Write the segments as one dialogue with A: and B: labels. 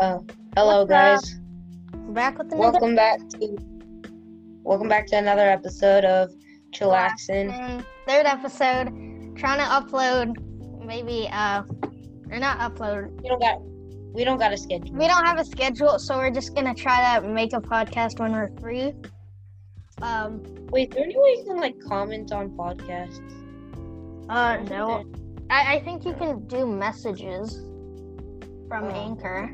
A: Oh, hello
B: What's
A: guys.
B: Back with the
A: Welcome back to welcome back to another episode of Chillaxin.
B: Third episode. Trying to upload, maybe uh, or not upload.
A: We don't got we don't got a schedule.
B: We don't have a schedule, so we're just gonna try to make a podcast when we're free. Um,
A: Wait, is there any way you can like comment on podcasts?
B: uh, no, I, I think you can do messages from
A: Oh.
B: Anchor.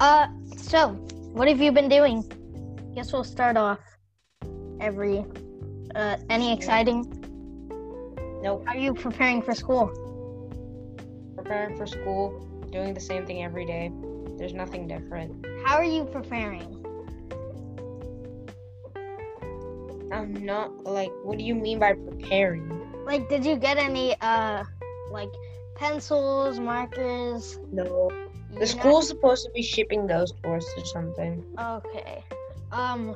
B: Uh, so what have you been doing? Guess we'll start off. Every, uh, any exciting?
A: Nope.
B: Are you preparing for school?
A: Preparing for school, doing the same thing every day. There's nothing different.
B: How are you preparing?
A: I'm not like what do you mean by preparing?
B: Like, did you get any, uh, like pencils, markers?
A: No. The school's supposed to be shipping those to us or something.
B: Okay. Um,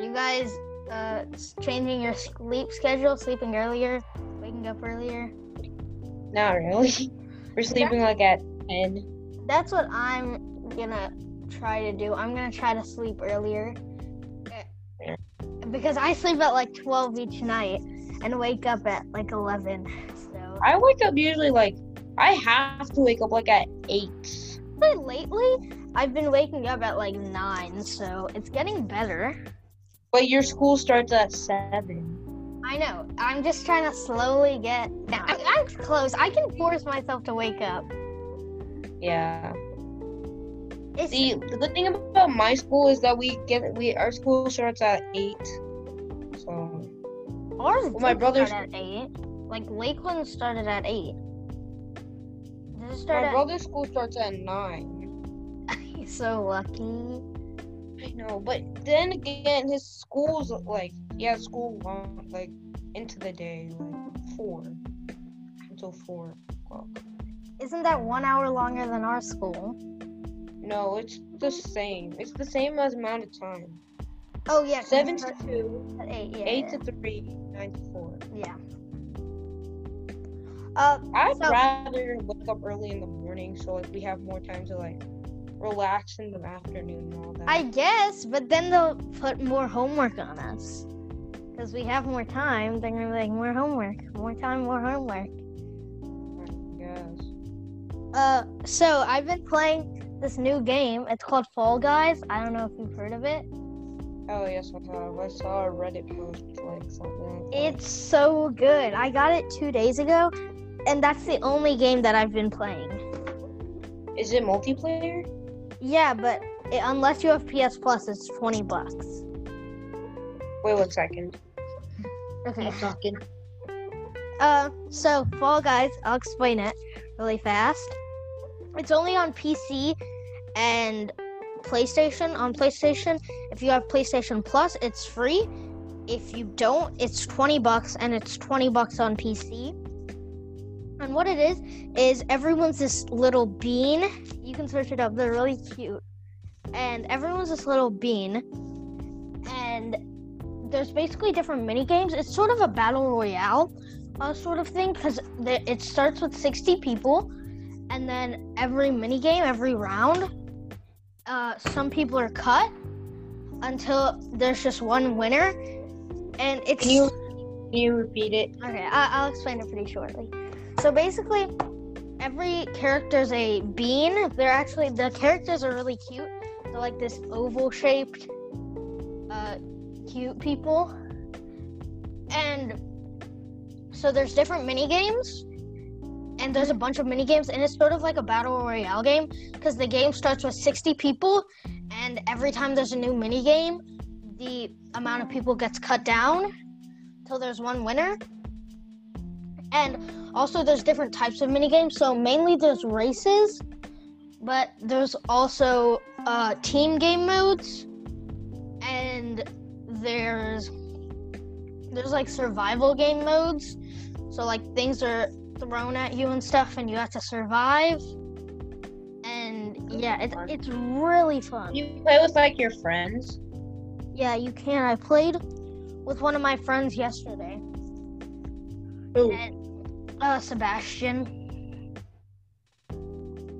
B: you guys, uh, changing your sleep schedule, sleeping earlier, waking up earlier.
A: Not really. We're sleeping like at ten.
B: That's what I'm gonna try to do. I'm gonna try to sleep earlier. Because I sleep at like 12 each night and wake up at like 11. So,
A: I wake up usually like I have to wake up like at eight.
B: but lately, I've been waking up at like 9, so it's getting better.
A: But your school starts at seven.
B: I know. I'm just trying to slowly get. I, I'm close. I can force myself to wake up.
A: Yeah.
B: It's,
A: See, the good thing about my school is that we get we our school starts at eight. So
B: ours
A: well, my brother's-
B: at eight. Like Lakeland started at eight. Start
A: my
B: at?
A: brother's school starts at nine.
B: He's so lucky.
A: I know, but then again, his school's like yeah, school long like into the day, like four until four o'clock.
B: Isn't that one hour longer than our school?
A: No, it's the same. It's the same as amount of time.
B: Oh yeah,
A: Seven to two,
B: eight. Yeah,
A: eight
B: yeah.
A: to three, nine to four.
B: yeah. Uh,
A: I'd
B: So-
A: rather wake up early in the morning so like we have more time to like relax in the afternoon and all that.
B: I guess, but then they'll put more homework on us. Because we have more time, they're gonna be like, more homework, more time, more homework.
A: I guess.
B: Uh, so I've been playing this new game. It's called Fall Guys. I don't know if you've heard of it.
A: Oh yes, I have. I saw a Reddit post like something. Like.
B: It's so good. I got it two days ago, and that's the only game that I've been playing.
A: Is it multiplayer?
B: Yeah, but it, unless you have PS Plus, it's twenty bucks.
A: Wait one second.
B: Okay.
A: I'm talking.
B: Uh, so Fall Guys, I'll explain it really fast. It's only on PC and PlayStation. On PlayStation, if you have PlayStation Plus, it's free. If you don't, it's 20 bucks and it's 20 bucks on PC. And what it is is everyone's this little bean. You can search it up. They're really cute. And everyone's this little bean. And there's basically different mini games. It's sort of a battle royale uh, sort of thing because it starts with 60 people and then every mini game every round uh, some people are cut until there's just one winner and it's
A: Can you can you repeat it?
B: okay I- i'll explain it pretty shortly so basically every character's a bean. They're actually the characters are really cute. They're like this oval shaped uh, cute people. And so there's different mini games and there's a bunch of mini games and it's sort of like a battle royale game because the game starts with 60 people and every time there's a new mini game the amount of people gets cut down till there's one winner and also there's different types of mini games so mainly there's races but there's also uh, team game modes. And there's there's like survival game modes. So like things are thrown at you and stuff and you have to survive. And yeah it's, it's really fun.
A: You play with like your friends?
B: yeah you can. I played with one of my friends yesterday.
A: Who?
B: and uh sebastian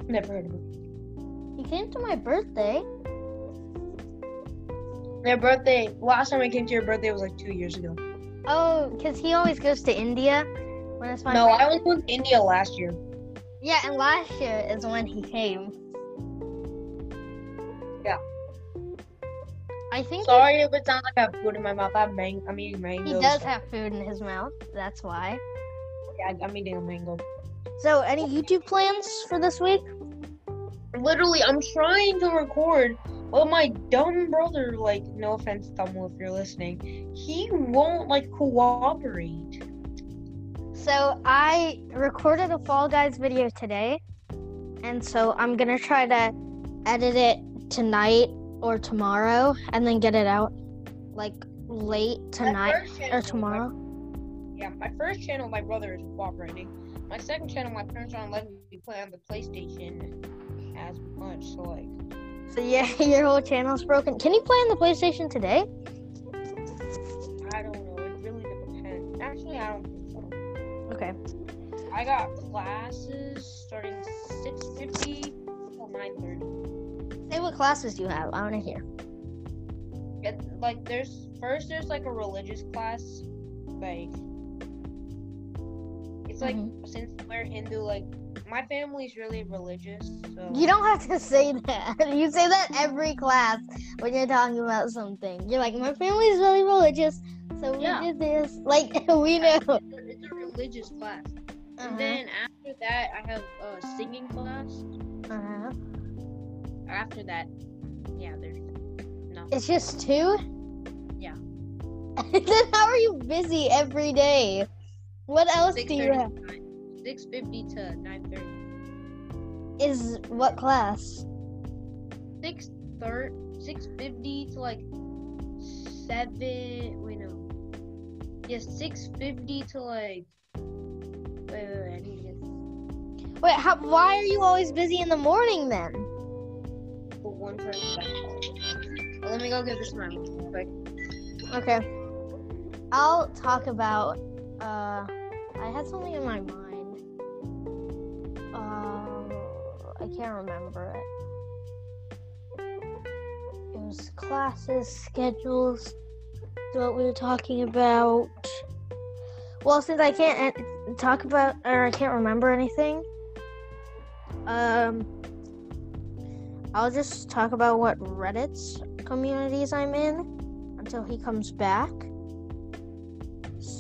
A: Never heard of him.
B: He came to my birthday.
A: Their birthday. Last time I came to your birthday was like two years ago.
B: Oh, because he always goes to India when it's my
A: no,
B: birthday.
A: I only went to India last year.
B: Yeah, and last year is when he came.
A: Yeah.
B: I think he-
A: Sorry if it sounds like I have food in my mouth. I'm mang- I'm eating mangoes.
B: he does have food in his mouth. That's why.
A: Yeah, I'm eating a mango.
B: So, any YouTube plans for this week?
A: Literally, I'm trying to record, but my dumb brother, like, no offense, Thumbel, if you're listening, he won't like cooperate.
B: So, I recorded a Fall Guys video today, and so I'm gonna try to edit it tonight or tomorrow, and then get it out like late tonight or
A: channel-
B: tomorrow.
A: Yeah, my first channel, my brother is cooperating. My second channel, my parents aren't letting me play on the PlayStation as much. So like,
B: So yeah, your whole channel's broken. Can you play on the PlayStation today?
A: I don't know. It really depends. Actually, I don't think so.
B: Okay.
A: I got classes starting 6:50 till 9:30.
B: Say what classes you have. I want to hear.
A: It, like there's first there's like a religious class, like it's like
B: Mhm.
A: since we're Hindu, like my family's really religious. So
B: You don't have to say that. You say that every class when you're talking about something. You're like, my family's really religious, so we
A: Yeah.
B: did this. Like we know.
A: It's a, it's a religious class.
B: Uh-huh.
A: And then after that, I have a singing class.
B: Uh-huh.
A: After that, yeah, there's nothing.
B: It's just two.
A: Yeah.
B: then how are you busy every day? What else do you have?
A: 6:50 to 9:30.
B: Is what class?
A: 6 thir- 650 to like 7 wait no yeah 650 to like wait wait, wait I need to get
B: Wait, how, why are you always busy in the morning then?
A: the one person back home. Well, let me go get this mom quick
B: Okay. I'll talk about uh I had something in my mind. Uh I can't remember it. It was classes, schedules, what we were talking about. Well, since I can't uh, talk about or I can't remember anything, um I'll just talk about what Reddit's communities I'm in until he comes back.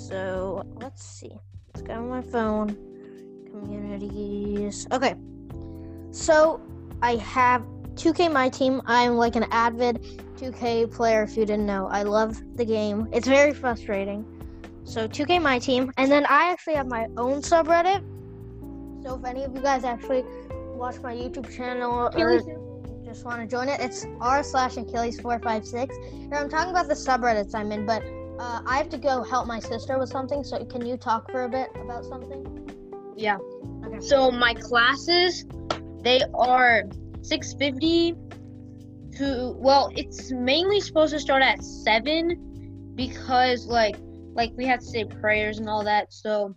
B: So let's see. Let's go on my phone. Communities. Okay. So I have 2K My Team. I'm like an avid 2K player if you didn't know. I love the game. It's very frustrating. So 2K My Team. And then I actually have my own subreddit. So if any of you guys actually watch my YouTube channel or just want to join it, it's r slash Achilles four five six. Here I'm talking about the subreddits I'm in, but uh, I have to go help my sister with something. So can you talk for a bit about something?
A: yeah
B: Okay.
A: so my classes they are 650 to well it's mainly supposed to start at 7 because like like we have to say prayers and all that so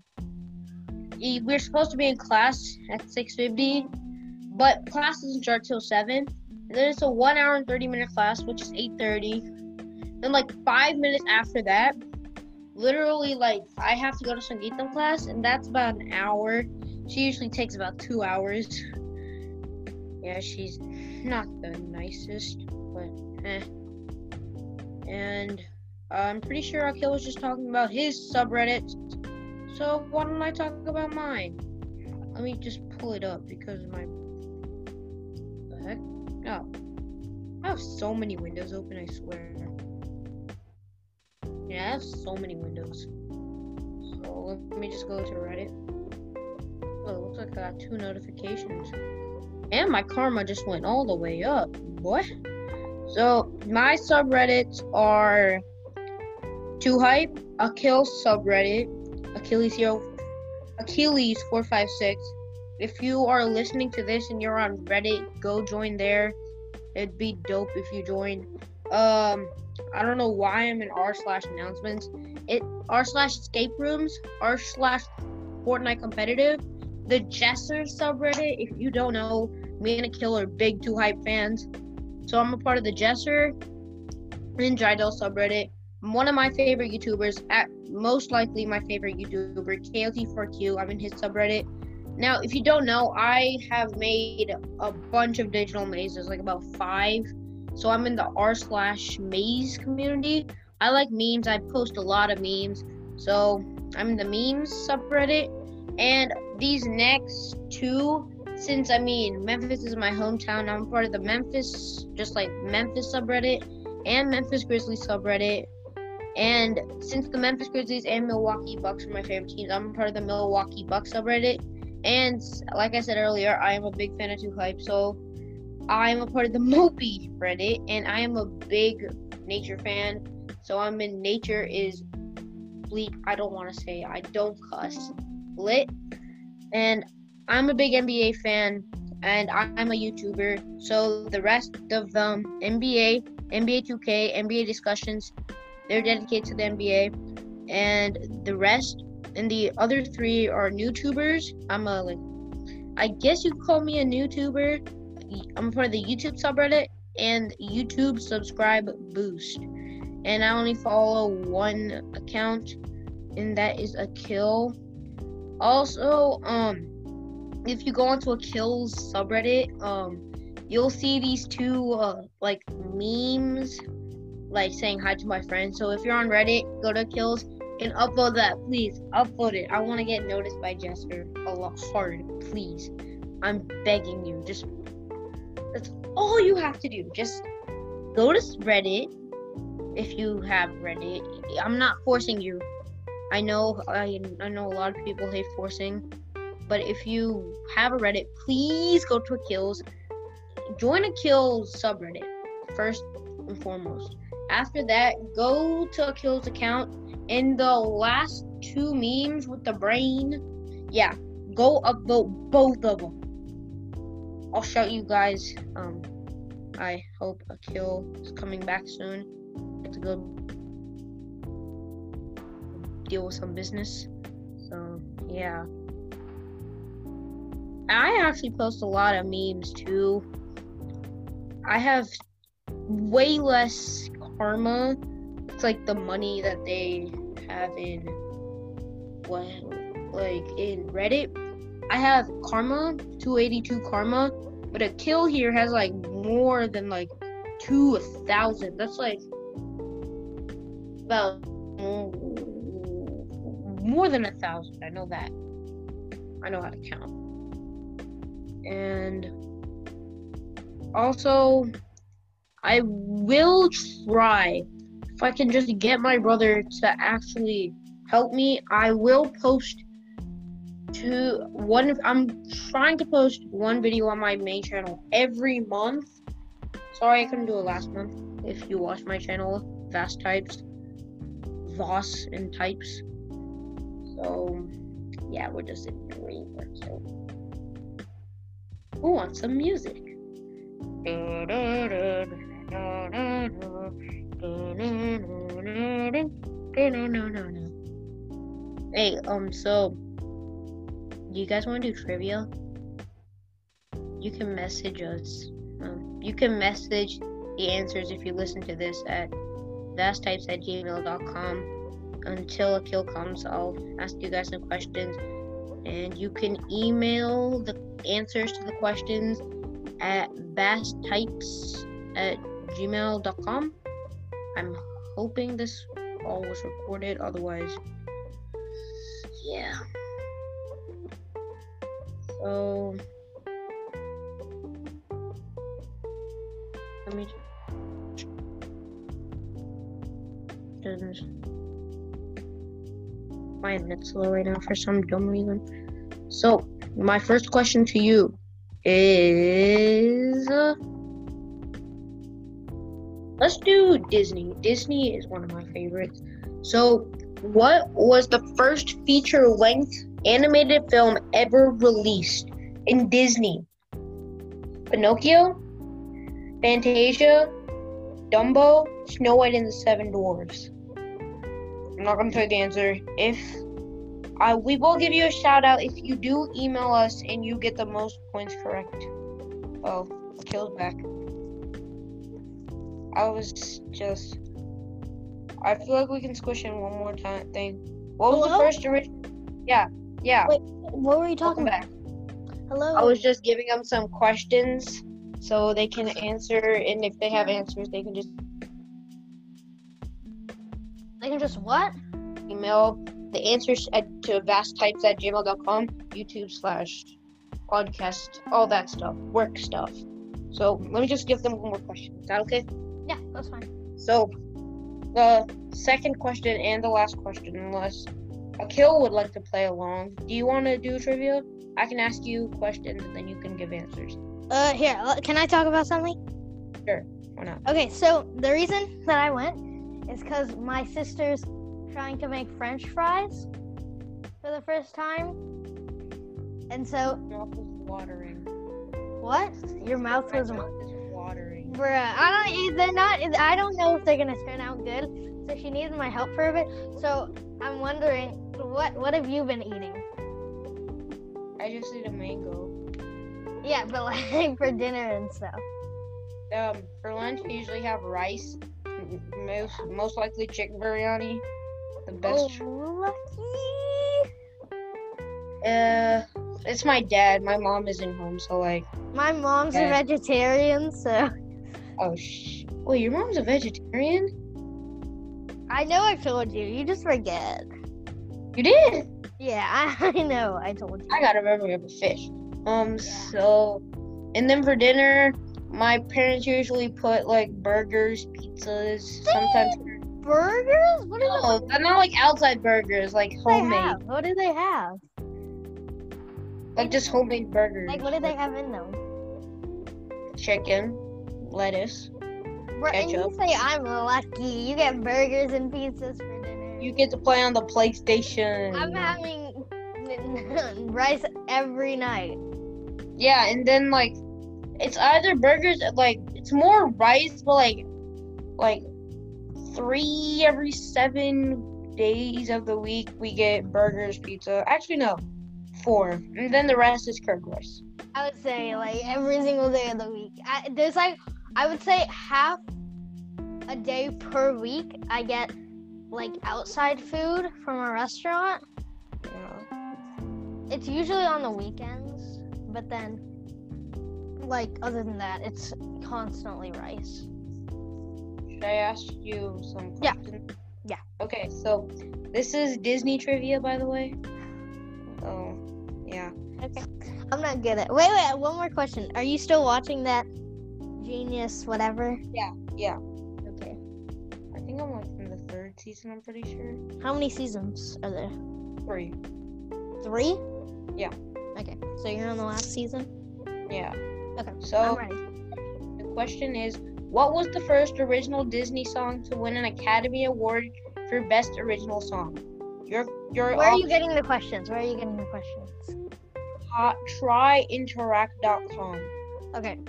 A: we're supposed to be in class at 650 but class doesn't start till 7 and then it's a 1 hour and 30 minute class which is 8.30 then like 5 minutes after that literally like i have to go to sangeetam class and that's about an hour. She usually takes about two hours. Yeah she's not the nicest but eh. and i'm pretty sure akil was just talking about his subreddit. So why don't i talk about mine? Let me just pull it up because my the heck? No i have so many windows open i swear yeah, I have so many windows. So let me just go to Reddit. Oh, it looks like I got two notifications. And my karma just went all the way up. What? So my subreddits are Too Hype, Akil subreddit, Achilles Hero, Achilles four five six. If you are listening to this and you're on Reddit, go join there. It'd be dope if you join. Um, I don't know why I'm in r slash announcements. It r slash escape rooms, r slash Fortnite competitive. The Jesser subreddit, if you don't know, me and Akil are big Two Hype fans. So I'm a part of the Jesser and Jidel subreddit. One of my favorite YouTubers, at most likely my favorite YouTuber, KLT4Q. I'm in his subreddit. Now, if you don't know, I have made a bunch of digital mazes, like about five. So I'm in the r slash maze community. I like memes. I post a lot of memes. So I'm in the memes subreddit. And these next two, since I mean Memphis is my hometown, I'm part of the Memphis, just like Memphis subreddit and Memphis Grizzlies subreddit. And since the Memphis Grizzlies and Milwaukee Bucks are my favorite teams, I'm part of the Milwaukee Bucks subreddit. And like I said earlier, I am a big fan of Two Hype, so I am a part of the Moby Reddit, and I am a big nature fan. So I'm in nature is bleep. I don't want to say I don't cuss lit, and I'm a big NBA fan, and I'm a YouTuber. So the rest of um NBA, NBA 2K, NBA discussions, they're dedicated to the NBA, and the rest and the other three are YouTubers. I'm a like, I guess you call me a YouTuber. I'm part of the YouTube subreddit and YouTube subscribe boost, and I only follow one account, and that is Akil. Also, um, if you go onto Akil's subreddit, um, you'll see these two uh, like memes, like saying hi to my friends. So if you're on Reddit, go to kills and upload that, please. Upload it. I want to get noticed by Jesser a lot hard, please. I'm begging you. Just that's all you have to do. Just go to Reddit if you have Reddit. I'm not forcing you. I know I I know a lot of people hate forcing, but if you have a Reddit, please go to Akil's. Join Akil's subreddit first and foremost. After that, go to Akil's account. In the last two memes with the brain, yeah, go upvote both of them. I'll shout you guys. Um, I hope Akil is coming back soon. To go deal with some business. So yeah. I actually post a lot of memes too. I have way less karma. It's like the money that they have in what like in Reddit I have karma, 282 karma, but Akil here has like more than like 2,000. That's like about more than a thousand. I know that. I know how to count. And also, I will try if I can just get my brother to actually help me. I will post to one I'm trying to post one video on my main channel every month. Sorry I couldn't do it last month. If you watch my channel, Vast Types, Voss and Types. So yeah, we're just in work. So who wants some music? Hey, um, so do you guys want to do trivia? You can message us. Um, you can message the answers if you listen to this at vasttypes at gmail.com. Until Akil comes, I'll ask you guys some questions. And you can email the answers to the questions at vasttypes at gmail.com. I'm hoping this all was recorded, otherwise, yeah. So let me doesn't my internet's slow right now for some dumb reason. So my first question to you is let's do Disney. Disney is one of my favorites. So what was the first feature length animated film ever released in Disney? Pinocchio, Fantasia, Dumbo, Snow White and the Seven Dwarfs. I'm not gonna tell you the answer. If I, we will give you a shout out if you do email us and you get the most points correct. Oh, killed back. I was just. I feel like we can squish in one more time thing. What was
B: Hello?
A: the first original? Yeah, yeah.
B: Wait, What were you talking about? Hello.
A: I was just giving them some questions so they can answer, and if they have answers, they can just
B: They can just what?
A: email the answers at, to vasttypes at gmail.com, YouTube slash podcast, all that stuff, work stuff. So let me just give them one more question. Is that okay?
B: Yeah, that's fine.
A: So the second question and the last question, unless Akil would like to play along, do you want to do trivia? I can ask you questions and then you can give answers.
B: Uh, here, can I talk about something?
A: Sure, why not?
B: Okay, so the reason that I went is because my sister's trying to make French fries for the first time, and so
A: My mouth is watering.
B: what? Your mouth was,
A: mouth is watering.
B: bruh. I don't. They're not. I don't know if they're gonna turn out good. So she needed my help for a bit. So I'm wondering, what what have you been eating?
A: I just need a mango.
B: Yeah, but like for dinner and stuff.
A: Um, for lunch, we usually have rice, most most likely chicken biryani. The best.
B: Oh, lucky.
A: Uh, it's my dad. My mom isn't home, so like,
B: My mom's a
A: Okay.
B: vegetarian, so
A: oh sh. Wait, your mom's a vegetarian?
B: I know I told you. You just forget.
A: You did?
B: Yeah, I, I know. I told you.
A: I got a memory of a fish. Um, so, and then for dinner, my parents usually put like burgers, pizzas, sometimes.
B: Burgers? What do
A: No, they're not like outside burgers, like homemade?
B: What do they have?
A: like just homemade burgers.
B: Like, what do they have in them?
A: Chicken, lettuce.
B: Bro, and you say I'm lucky. You get burgers and pizzas for dinner.
A: You get to play on the PlayStation.
B: I'm having rice every night.
A: Yeah, and then like it's either burgers like it's more rice, but like like three every seven days of the week we get burgers, pizza. Actually no. Four. And then the rest is curd rice.
B: I would say like every single day of the week. I, there's like I would say half a day per week I get like outside food from a restaurant.
A: Yeah.
B: It's usually on the weekends, but then like other than that, it's constantly rice.
A: Should I ask you some questions?
B: Yeah. Yeah.
A: Okay, so this is Disney trivia by the way. Oh yeah.
B: Okay. I'm not good at. Wait, wait. One more question. Are you still watching that Genius whatever?
A: Yeah. Yeah.
B: Okay.
A: I think I'm like in the third season, I'm pretty sure.
B: How many seasons are there?
A: Three.
B: Three.
A: Yeah.
B: Okay. So you're on the last season.
A: Yeah.
B: Okay. I'm
A: So
B: ready.
A: the question is, what was the first original Disney song to win an Academy Award for Best Original Song? Your your
B: Where are you getting the questions? Where are you getting the questions?
A: uh, tryinteract.com.
B: Okay.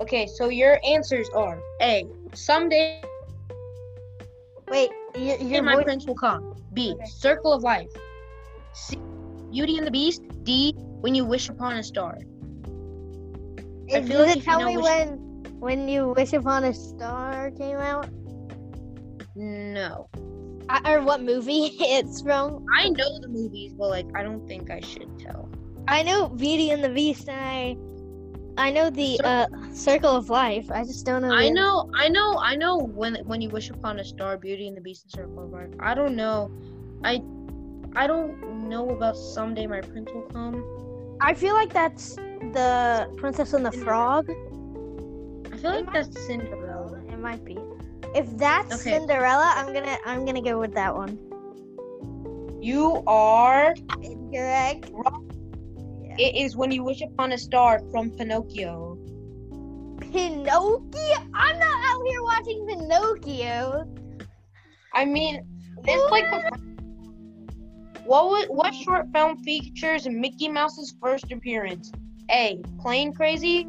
A: Okay, so your answers are A. Someday
B: Wait. Your, your
A: my
B: voice.
A: prince will come. B.
B: Okay.
A: Circle of Life. C. Beauty and the Beast. D. When you wish upon a star. I
B: Did
A: like
B: it
A: if you
B: tell
A: know
B: me
A: which-
B: when when you wish upon a star came out?
A: No.
B: I, or what movie it's from?
A: I know the movies, but like I don't think I should tell.
B: I know Beauty and the Beast, and I I know the
A: Cir-
B: uh, Circle of Life. I just don't know.
A: I know, I know, I know when when you wish upon a star, Beauty and the Beast and Circle of Life. I don't know. I I don't know about someday my prince will come.
B: I feel like that's the Princess and the Frog.
A: I feel like that's Cinderella.
B: It might be. If that's
A: Okay.
B: Cinderella, I'm gonna I'm gonna go with that one.
A: You are.
B: Correct.
A: It is when you wish upon a star from Pinocchio.
B: Pinocchio. I'm not out here watching Pinocchio.
A: I mean, it's like the. What was, what short film features Mickey Mouse's first appearance? A. Plane Crazy.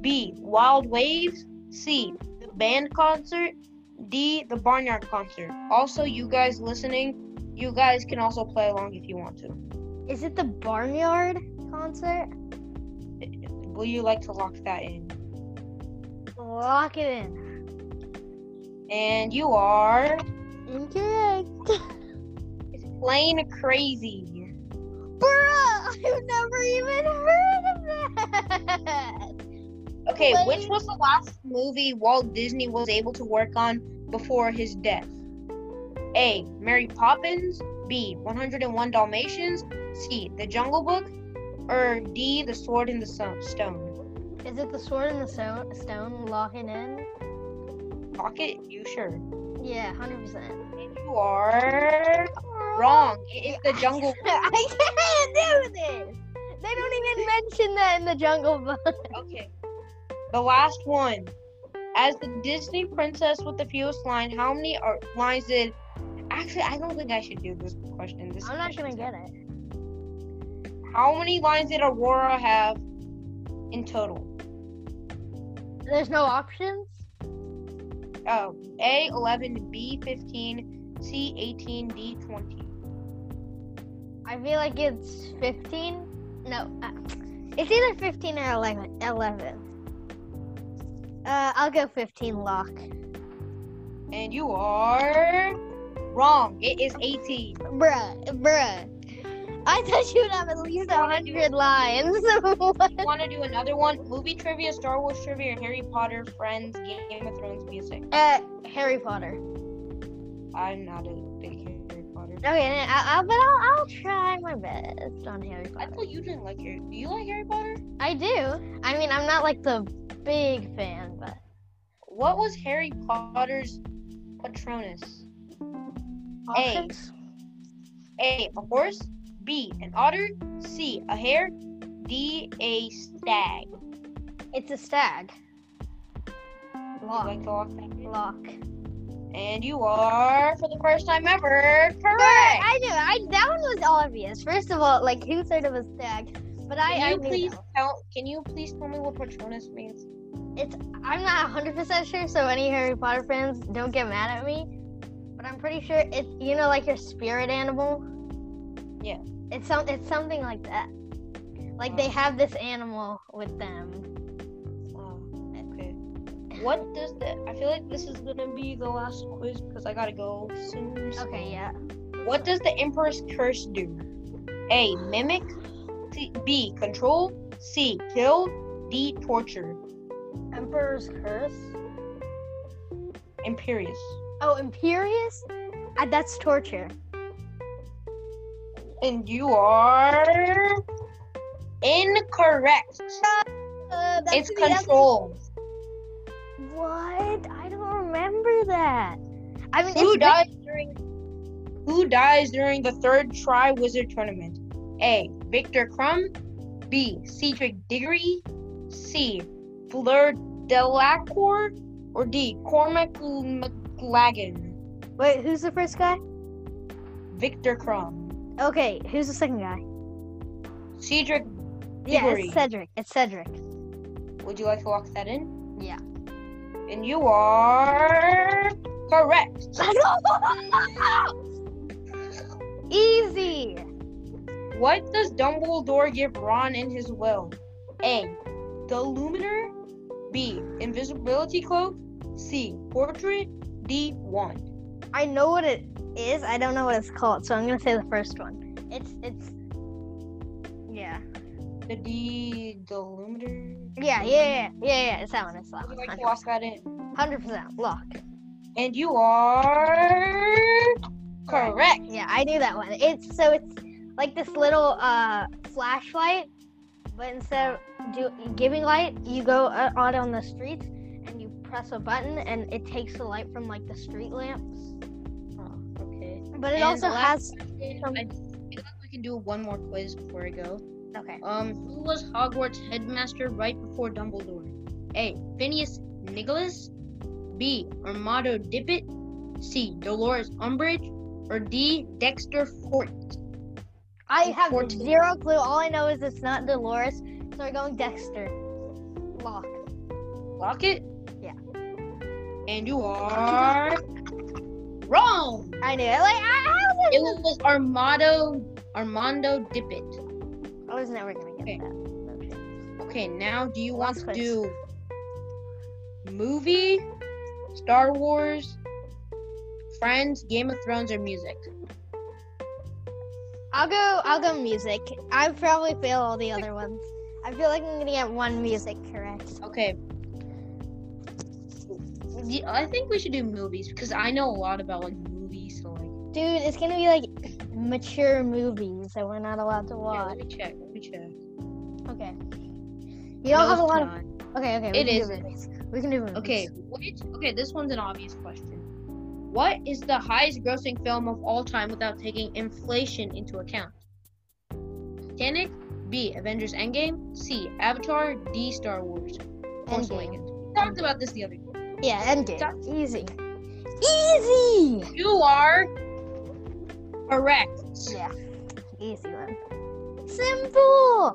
A: B. Wild Waves. C. The band concert. D. The Barnyard concert. Also, you guys listening, you guys can also play along if you want to.
B: Is it the Barnyard concert?
A: Will you like to lock that in?
B: Lock it in.
A: And you are
B: Incorrect.
A: it's plain crazy.
B: Bruh, I've never even heard of that.
A: Okay,
B: Plain-
A: which was the last movie Walt Disney was able to work on before his death? A. Mary Poppins. B. 101 Dalmatians. C. The Jungle Book. Or D. The Sword in the So- Stone.
B: Is it the sword in the so- stone locking in?
A: Pocket, you sure?
B: Yeah, hundred percent.
A: And you are wrong. It is the Jungle Book.
B: I can't do this. They don't even mention that in the Jungle Book.
A: Okay. The last one. As the Disney princess with the fewest line, how many are, lines did? Actually, I don't think I should do this question. This
B: I'm not gonna get it.
A: How many lines did Aurora have in total?
B: There's no options.
A: Oh, A eleven, B fifteen, C eighteen, D twenty.
B: I feel like it's 15. No, uh, it's either 15 or 11. 11. Uh, I'll go 15 lock.
A: And you are wrong. It is eighteen.
B: Bruh, bruh. I thought you would have at least a hundred lines.
A: Want to do another one? Movie trivia, Star Wars trivia, Harry Potter, Friends, Game of Thrones music.
B: uh, Harry Potter.
A: I'm not a big Harry Potter.
B: Okay, then I, I, but I'll, I'll try my best on Harry Potter.
A: I thought you didn't like Harry. Do you like Harry Potter?
B: I do. I mean, I'm not like the big fan, but
A: What was Harry Potter's Patronus? A. A. A horse. B. An otter. C. A hare. D. A stag.
B: It's a stag. Lock.
A: like lock?
B: Lock.
A: And you are, for the first time ever, correct.
B: I knew. I that one was obvious. First of all, like who's heard of a stag? But I,
A: Can
B: I
A: you
B: knew
A: please
B: that.
A: tell? Can you please tell me what Patronus means?
B: It's. I'm not 100 percent sure. So any Harry Potter fans, don't get mad at me. But I'm pretty sure it's you know like your spirit animal.
A: Yeah.
B: It's some. It's something like that. Like they have this animal with them.
A: Oh, okay. What does the? I feel like this is gonna be the last quiz because I gotta go soon. so-
B: Okay. Yeah.
A: What does the Emperor's Curse do? A. Mimic. C, B. Control. C. Kill. D. Torture.
B: Emperor's Curse.
A: Imperius.
B: Oh, Imperius. Uh, that's torture.
A: And you are incorrect.
B: Uh,
A: It's control.
B: What? I don't remember that. I mean,
A: Who dies during Who dies during the third Triwizard tournament? A. Viktor Krum. B. Cedric Diggory. C. Fleur Delacour. Or D. Cormac McLaggen.
B: Wait, who's the first guy?
A: Viktor Krum.
B: Okay, who's the second guy?
A: Cedric,
B: Yeah,
A: Diggory.
B: it's Cedric. It's Cedric.
A: would you like to lock that in?
B: Yeah.
A: And you are correct.
B: Easy.
A: What does Dumbledore give Ron in his will? A. The Luminar. B. Invisibility cloak. C. Portrait. D. Wand.
B: I know what it is. I don't know what it's called, so I'm gonna say the first one. It's it's. Yeah.
A: The D. The Luminar.
B: Yeah, yeah, yeah, yeah, yeah. It's that one. It's that
A: Would you
B: one.
A: like to lock that in?
B: Hundred percent lock.
A: And you are correct.
B: Yeah, I knew that one. It's so it's like this little uh flashlight, but instead of do giving light, you go uh, out on the streets press a button, and it takes the light from like the street lamps.
A: Oh, okay.
B: But it
A: And
B: also has.
A: question, I feel like we can do one more quiz before I go.
B: Okay.
A: Um, who was Hogwarts headmaster right before Dumbledore? A. Phineas Nicholas. B. Armado Dippet. C. Dolores Umbridge. Or D. Dexter Fort.
B: I have
A: 14.
B: zero clue. All I know is it's not Dolores, so we're going Dexter. Lock.
A: Lock it.
B: Yeah.
A: And you are wrong.
B: I knew it. Like I, I was,
A: It was Armado Armando Dippet.
B: I was never gonna get
A: Okay.
B: that. No.
A: Okay, now do you want
B: Last
A: to
B: place.
A: do movie, Star Wars, Friends, Game of Thrones, or music?
B: I'll go. I'll go music. I probably fail all the other ones. I feel like I'm gonna get one music correct.
A: Okay. Yeah, I think we should do movies because I know a lot about like movies. So like,
B: Dude, it's gonna be like mature movies that we're not allowed to
A: yeah,
B: watch.
A: let me check. Let me check.
B: Okay. You don't have a lot of.
A: of.
B: Okay, okay. We
A: It
B: can. Do movies. We can do movies.
A: Okay, which okay, this one's an obvious question. What is the highest grossing film of all time without taking inflation into account? Titanic, B, Avengers Endgame, C, Avatar, D, Star Wars. Force. Awakens. We talked about this the other day.
B: Yeah, end Endgame. Easy. Easy.
A: You are correct.
B: Yeah. Easy one. Simple.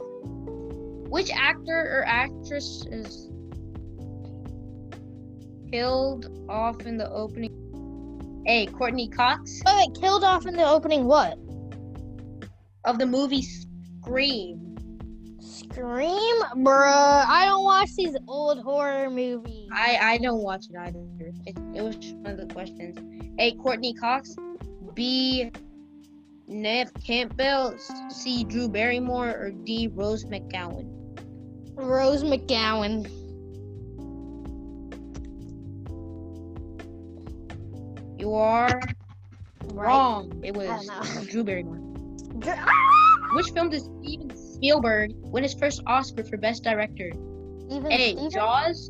A: Which actor or actress is killed off in the opening? A. Courteney Cox
B: Oh, it killed off in the opening. What?
A: of the movie Scream.
B: Scream, bruh. I don't watch these old horror movies.
A: I I don't watch it either. It, it was just one of the questions. A. Courteney Cox. B. Neve Campbell. C. Drew Barrymore. Or D. Rose McGowan.
B: Rose McGowan.
A: You are
B: Right.
A: wrong. It was. Drew Barrymore. Which film does Steven Spielberg win his first Oscar for Best Director?
B: Even
A: A.
B: Steven?
A: Jaws.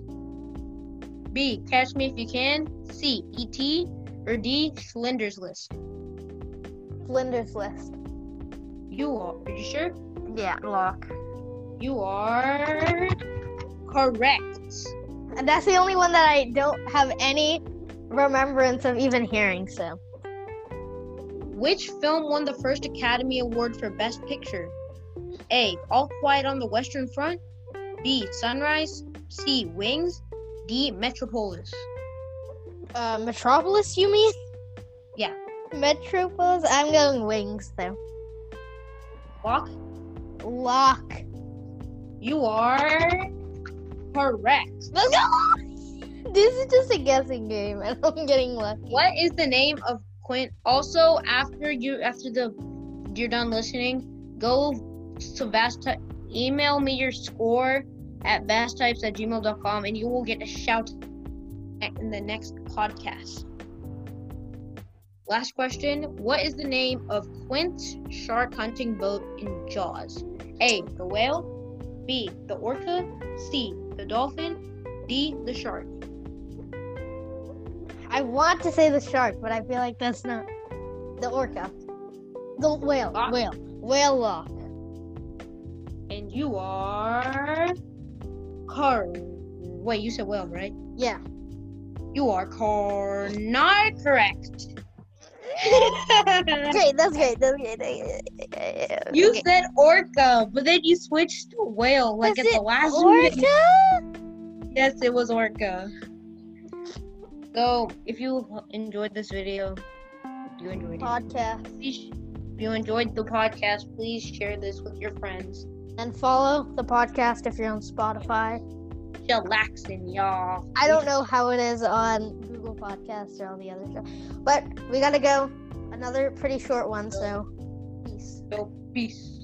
A: B. Catch Me If You Can. C. E.T. Or D. Schindler's List.
B: Flinders List.
A: You are. Are you sure?
B: Yeah, lock.
A: You are correct.
B: And that's the only one that I don't have any remembrance of even hearing. So
A: Which film won the first Academy Award for Best Picture? A. All Quiet on the Western Front. B. Sunrise. C. Wings. D. Metropolis.
B: uh, Metropolis, you mean?
A: Yeah.
B: Metropolis. I'm going Wings though.
A: Lock.
B: Lock.
A: You are correct.
B: Let's go. This is just a guessing game, and I'm getting lucky.
A: What is the name of Quint? Also, after you after the you're done listening, go to Vast email me your score at vasttypes at gmail.com and you will get a shout in the next podcast. Last question. What is the name of Quint's shark hunting boat in Jaws? A. The whale. B. The orca. C. The dolphin. D. The shark.
B: I want to say the shark, but I feel like that's not the orca. The whale.
A: Lock.
B: Whale. Whale lock.
A: And you are car. Wait, you said whale, right?
B: Yeah.
A: You are car not correct.
B: Great. That's great. That's great. That's.
A: You
B: Okay.
A: said orca, but then you switched to whale like
B: Was
A: at the
B: it
A: last minute.
B: orca?
A: Yes, it was orca. So, if you enjoyed this video, you enjoyed it.
B: Podcast.
A: Please, if you enjoyed the podcast, please share this with your friends.
B: And follow the podcast if you're on Spotify.
A: Chillaxing, y'all.
B: I don't know how it is on Google Podcasts or all the other stuff, but we gotta go. Another pretty short one, so peace.
A: So, peace.